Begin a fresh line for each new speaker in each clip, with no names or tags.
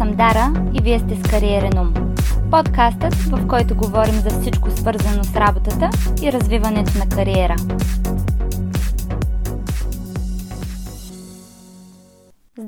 съм Дара и вие сте с Кариерен ум. Подкастът, в който говорим за всичко свързано с работата и развиването на кариера.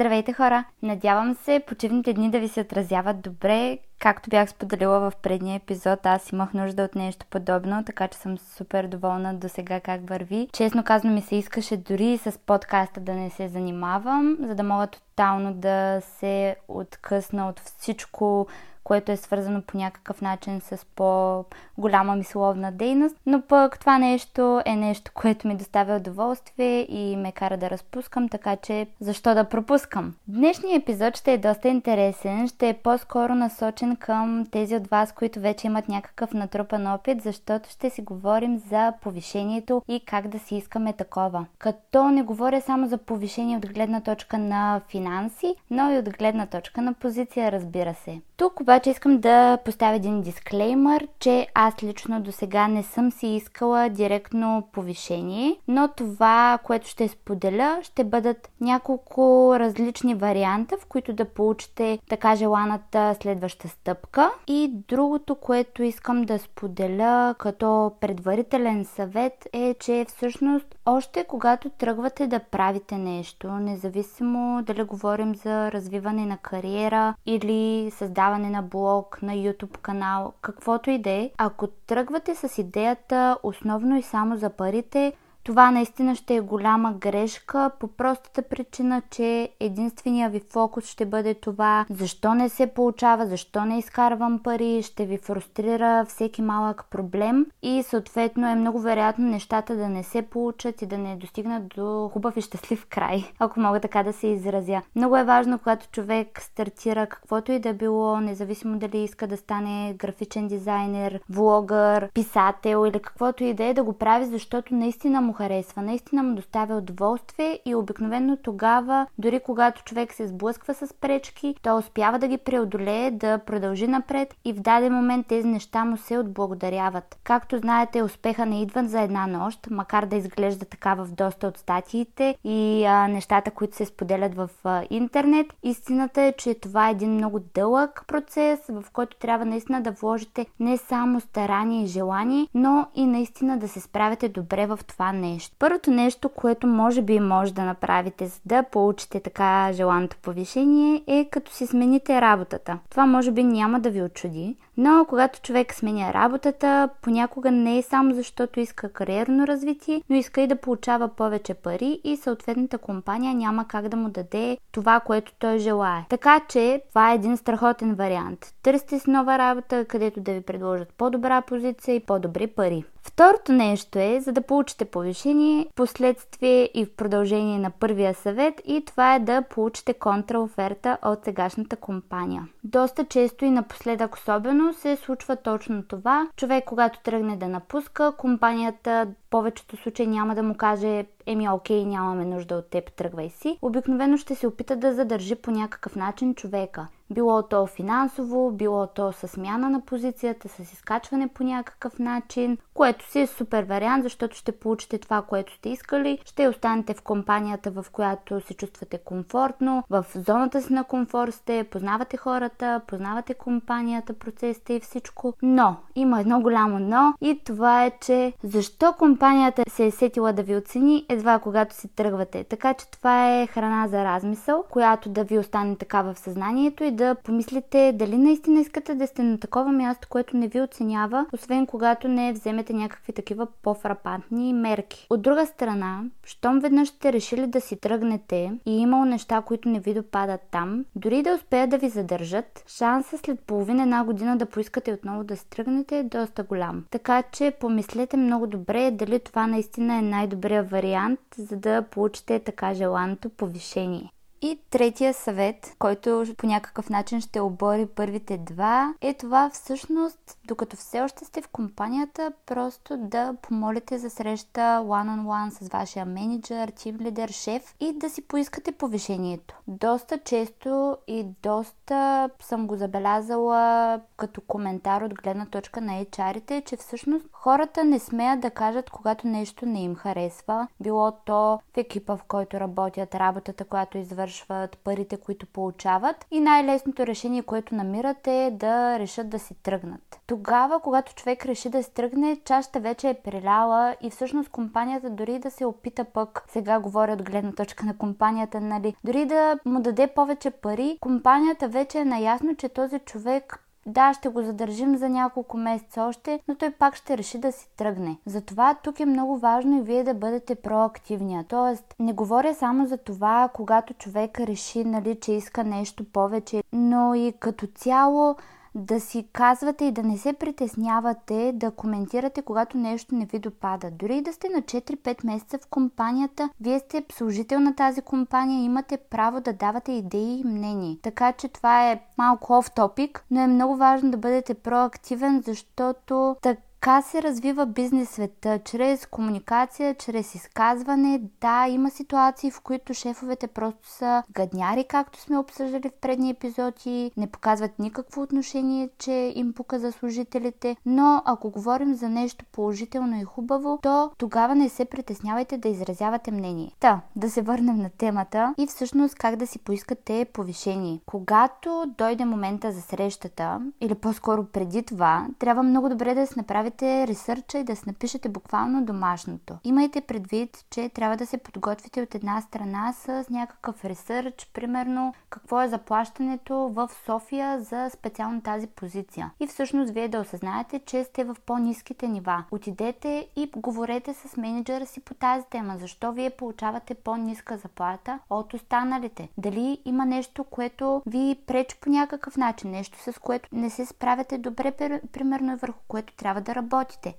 Здравейте хора! Надявам се почивните дни да ви се отразяват добре. Както бях споделила в предния епизод, аз имах нужда от нещо подобно, така че съм супер доволна до сега как върви. Честно казано ми се искаше дори с подкаста да не се занимавам, за да мога тотално да се откъсна от всичко, което е свързано по някакъв начин с по-голяма мисловна дейност, но пък това нещо е нещо, което ми доставя удоволствие и ме кара да разпускам, така че защо да пропускам? Днешният епизод ще е доста интересен, ще е по-скоро насочен към тези от вас, които вече имат някакъв натрупан опит, защото ще си говорим за повишението и как да си искаме такова. Като не говоря само за повишение от гледна точка на финанси, но и от гледна точка на позиция, разбира се. Тук обаче искам да поставя един дисклеймър, че аз лично до сега не съм си искала директно повишение, но това, което ще споделя, ще бъдат няколко различни варианта, в които да получите така желаната следваща стъпка. И другото, което искам да споделя като предварителен съвет е, че всъщност още когато тръгвате да правите нещо, независимо дали говорим за развиване на кариера или създаване на блог, на YouTube канал, каквото и да е, ако тръгвате с идеята основно и само за парите, това наистина ще е голяма грешка по простата причина, че единствения ви фокус ще бъде това защо не се получава, защо не изкарвам пари, ще ви фрустрира всеки малък проблем и съответно е много вероятно нещата да не се получат и да не достигнат до хубав и щастлив край, ако мога така да се изразя. Много е важно, когато човек стартира каквото и да било, независимо дали иска да стане графичен дизайнер, влогър, писател или каквото и да е, да го прави, защото наистина му харесва, наистина му доставя удоволствие и обикновено тогава, дори когато човек се сблъсква с пречки, той успява да ги преодолее, да продължи напред и в даден момент тези неща му се отблагодаряват. Както знаете, успеха не идва за една нощ, макар да изглежда така в доста от статиите и а, нещата, които се споделят в а, интернет. Истината е, че това е един много дълъг процес, в който трябва наистина да вложите не само старание и желание, но и наистина да се справите добре в това нещо. Първото нещо, което може би може да направите, за да получите така желаното повишение, е като си смените работата. Това може би няма да ви очуди, но когато човек сменя работата, понякога не е само защото иска кариерно развитие, но иска и да получава повече пари и съответната компания няма как да му даде това, което той желае. Така че това е един страхотен вариант. Търсите си нова работа, където да ви предложат по-добра позиция и по-добри пари. Второто нещо е, за да получите повишение, последствие и в продължение на първия съвет и това е да получите контраоферта от сегашната компания. Доста често и напоследък особено се случва точно това. Човек, когато тръгне да напуска, компанията повечето случаи няма да му каже еми окей, нямаме нужда от теб, тръгвай си. Обикновено ще се опита да задържи по някакъв начин човека. Било то финансово, било то с смяна на позицията, с изкачване по някакъв начин, което си е супер вариант, защото ще получите това, което сте искали, ще останете в компанията, в която се чувствате комфортно, в зоната си на комфорт сте, познавате хората, познавате компанията, процесите и всичко. Но, има едно голямо но и това е, че защо компанията се е сетила да ви оцени едва когато си тръгвате. Така че това е храна за размисъл, която да ви остане така в съзнанието и да помислите дали наистина искате да сте на такова място, което не ви оценява, освен когато не вземете някакви такива по-фрапантни мерки. От друга страна, щом веднъж сте решили да си тръгнете и имало неща, които не ви допадат там, дори да успеят да ви задържат, шанса след половина една година да поискате отново да си тръгнете е доста голям. Така че помислете много добре дали това наистина е най-добрият вариант, за да получите така желаното повишение. И третия съвет, който по някакъв начин ще обори първите два, е това всъщност, докато все още сте в компанията, просто да помолите за среща one-on-one с вашия менеджер, тим лидер, шеф и да си поискате повишението. Доста често и доста съм го забелязала като коментар от гледна точка на HR-ите, че всъщност хората не смеят да кажат, когато нещо не им харесва. Било то в екипа, в който работят, работата, която извършват, свършват, парите, които получават и най-лесното решение, което намират е да решат да си тръгнат. Тогава, когато човек реши да си тръгне, чашата вече е преляла и всъщност компанията дори да се опита пък, сега говоря от гледна точка на компанията, нали, дори да му даде повече пари, компанията вече е наясно, че този човек да, ще го задържим за няколко месеца още, но той пак ще реши да си тръгне. Затова тук е много важно и вие да бъдете проактивния. Тоест, не говоря само за това, когато човек реши, нали, че иска нещо повече, но и като цяло да си казвате и да не се притеснявате да коментирате, когато нещо не ви допада. Дори да сте на 4-5 месеца в компанията, вие сте служител на тази компания и имате право да давате идеи и мнения. Така че това е малко оф топик, но е много важно да бъдете проактивен, защото така как се развива бизнес света? Чрез комуникация, чрез изказване. Да, има ситуации, в които шефовете просто са гадняри, както сме обсъждали в предни епизоди, не показват никакво отношение, че им пука за служителите, но ако говорим за нещо положително и хубаво, то тогава не се притеснявайте да изразявате мнение. Та, да се върнем на темата и всъщност как да си поискате повишение. Когато дойде момента за срещата, или по-скоро преди това, трябва много добре да се направи направите ресърча и да си напишете буквално домашното. Имайте предвид, че трябва да се подготвите от една страна с някакъв ресърч, примерно какво е заплащането в София за специално тази позиция. И всъщност вие да осъзнаете, че сте в по-низките нива. Отидете и говорете с менеджера си по тази тема. Защо вие получавате по-ниска заплата от останалите? Дали има нещо, което ви пречи по някакъв начин, нещо с което не се справяте добре, примерно върху което трябва да работите.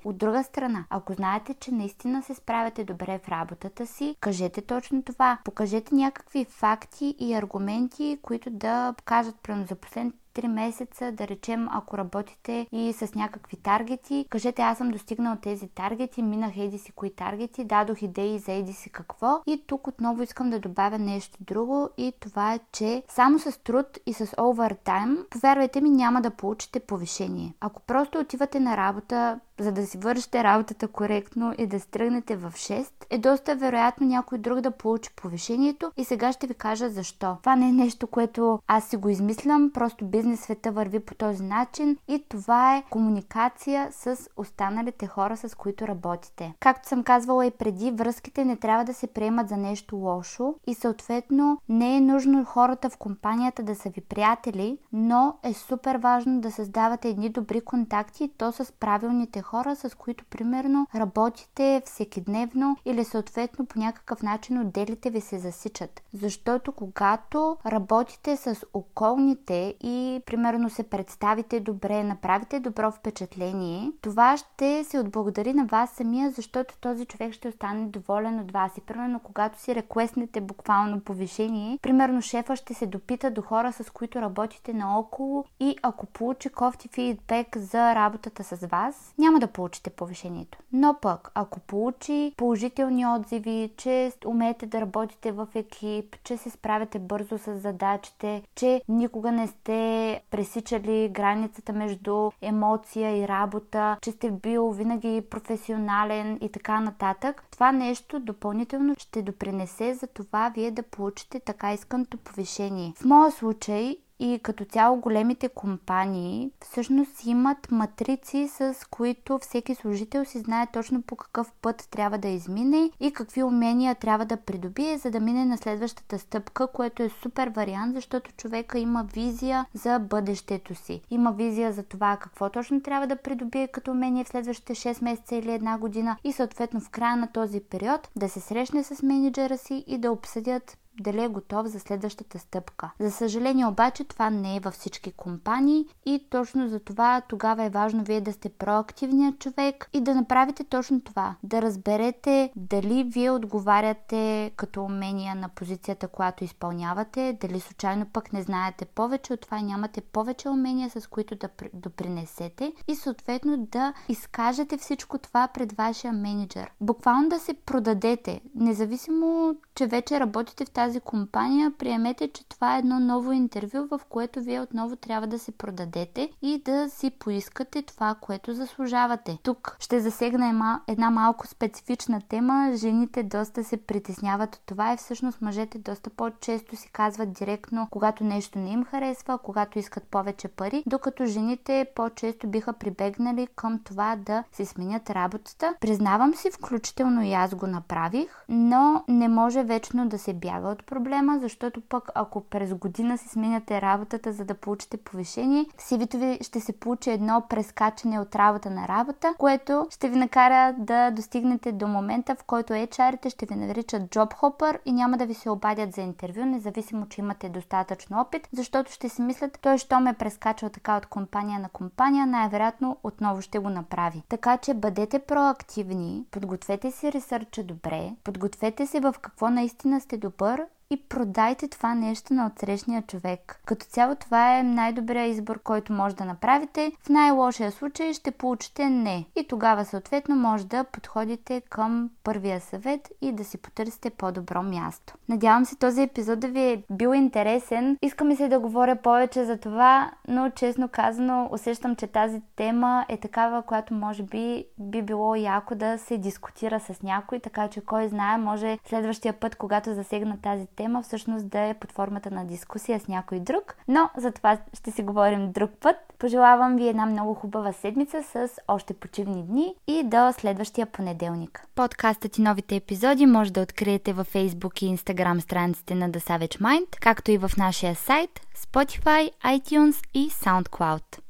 От друга страна, ако знаете, че наистина се справяте добре в работата си, кажете точно това. Покажете някакви факти и аргументи, които да кажат, прямо за последните 3 месеца, да речем, ако работите и с някакви таргети, кажете аз съм достигнал тези таргети, минах еди си кои таргети, дадох идеи за еди си какво и тук отново искам да добавя нещо друго и това е, че само с труд и с овертайм, повярвайте ми, няма да получите повишение. Ако просто отивате на работа, за да си вършите работата коректно и да стръгнете в 6, е доста вероятно някой друг да получи повишението и сега ще ви кажа защо. Това не е нещо, което аз си го измислям, просто бизнес света върви по този начин и това е комуникация с останалите хора, с които работите. Както съм казвала и преди, връзките не трябва да се приемат за нещо лошо и съответно не е нужно хората в компанията да са ви приятели, но е супер важно да създавате едни добри контакти то с правилните хора, с които примерно работите всекидневно или съответно по някакъв начин отделите ви се засичат. Защото когато работите с околните и примерно се представите добре, направите добро впечатление, това ще се отблагодари на вас самия, защото този човек ще остане доволен от вас. И примерно когато си реквестнете буквално повишение, примерно шефа ще се допита до хора, с които работите наоколо и ако получи кофти фидбек за работата с вас, няма да получите повишението. Но пък, ако получи положителни отзиви, че умеете да работите в екип, че се справяте бързо с задачите, че никога не сте пресичали границата между емоция и работа, че сте бил винаги професионален и така нататък, това нещо допълнително ще допринесе за това вие да получите така исканото повишение. В моя случай и като цяло големите компании всъщност имат матрици, с които всеки служител си знае точно по какъв път трябва да измине и какви умения трябва да придобие, за да мине на следващата стъпка, което е супер вариант, защото човека има визия за бъдещето си. Има визия за това какво точно трябва да придобие като умение в следващите 6 месеца или една година и съответно в края на този период да се срещне с менеджера си и да обсъдят дали е готов за следващата стъпка. За съжаление обаче това не е във всички компании и точно за това тогава е важно вие да сте проактивният човек и да направите точно това. Да разберете дали вие отговаряте като умения на позицията, която изпълнявате, дали случайно пък не знаете повече от това нямате повече умения, с които да допринесете и съответно да изкажете всичко това пред вашия менеджер. Буквално да се продадете, независимо, че вече работите в тази тази компания, приемете, че това е едно ново интервю, в което вие отново трябва да се продадете и да си поискате това, което заслужавате. Тук ще засегна една малко специфична тема. Жените доста се притесняват от това и всъщност мъжете доста по-често си казват директно, когато нещо не им харесва, когато искат повече пари, докато жените по-често биха прибегнали към това да се сменят работата. Признавам си, включително и аз го направих, но не може вечно да се бяга от проблема, защото пък ако през година си сменяте работата, за да получите повишение, в cv ви ще се получи едно прескачане от работа на работа, което ще ви накара да достигнете до момента, в който HR-ите ще ви наричат job hopper и няма да ви се обадят за интервю, независимо, че имате достатъчно опит, защото ще си мислят, той що ме прескачал така от компания на компания, най-вероятно отново ще го направи. Така че бъдете проактивни, подгответе си ресърча добре, подгответе се в какво наистина сте добър Гитара и продайте това нещо на отсрещния човек. Като цяло това е най-добрият избор, който може да направите. В най-лошия случай ще получите не. И тогава съответно може да подходите към първия съвет и да си потърсите по-добро място. Надявам се този епизод да ви е бил интересен. Искам ми се да говоря повече за това, но честно казано усещам, че тази тема е такава, която може би би било яко да се дискутира с някой, така че кой знае, може следващия път, когато засегна тази тема, тема всъщност да е под формата на дискусия с някой друг, но за това ще си говорим друг път. Пожелавам ви една много хубава седмица с още почивни дни и до следващия понеделник. Подкастът и новите епизоди може да откриете във Facebook и Instagram страниците на The Savage Mind, както и в нашия сайт, Spotify, iTunes и SoundCloud.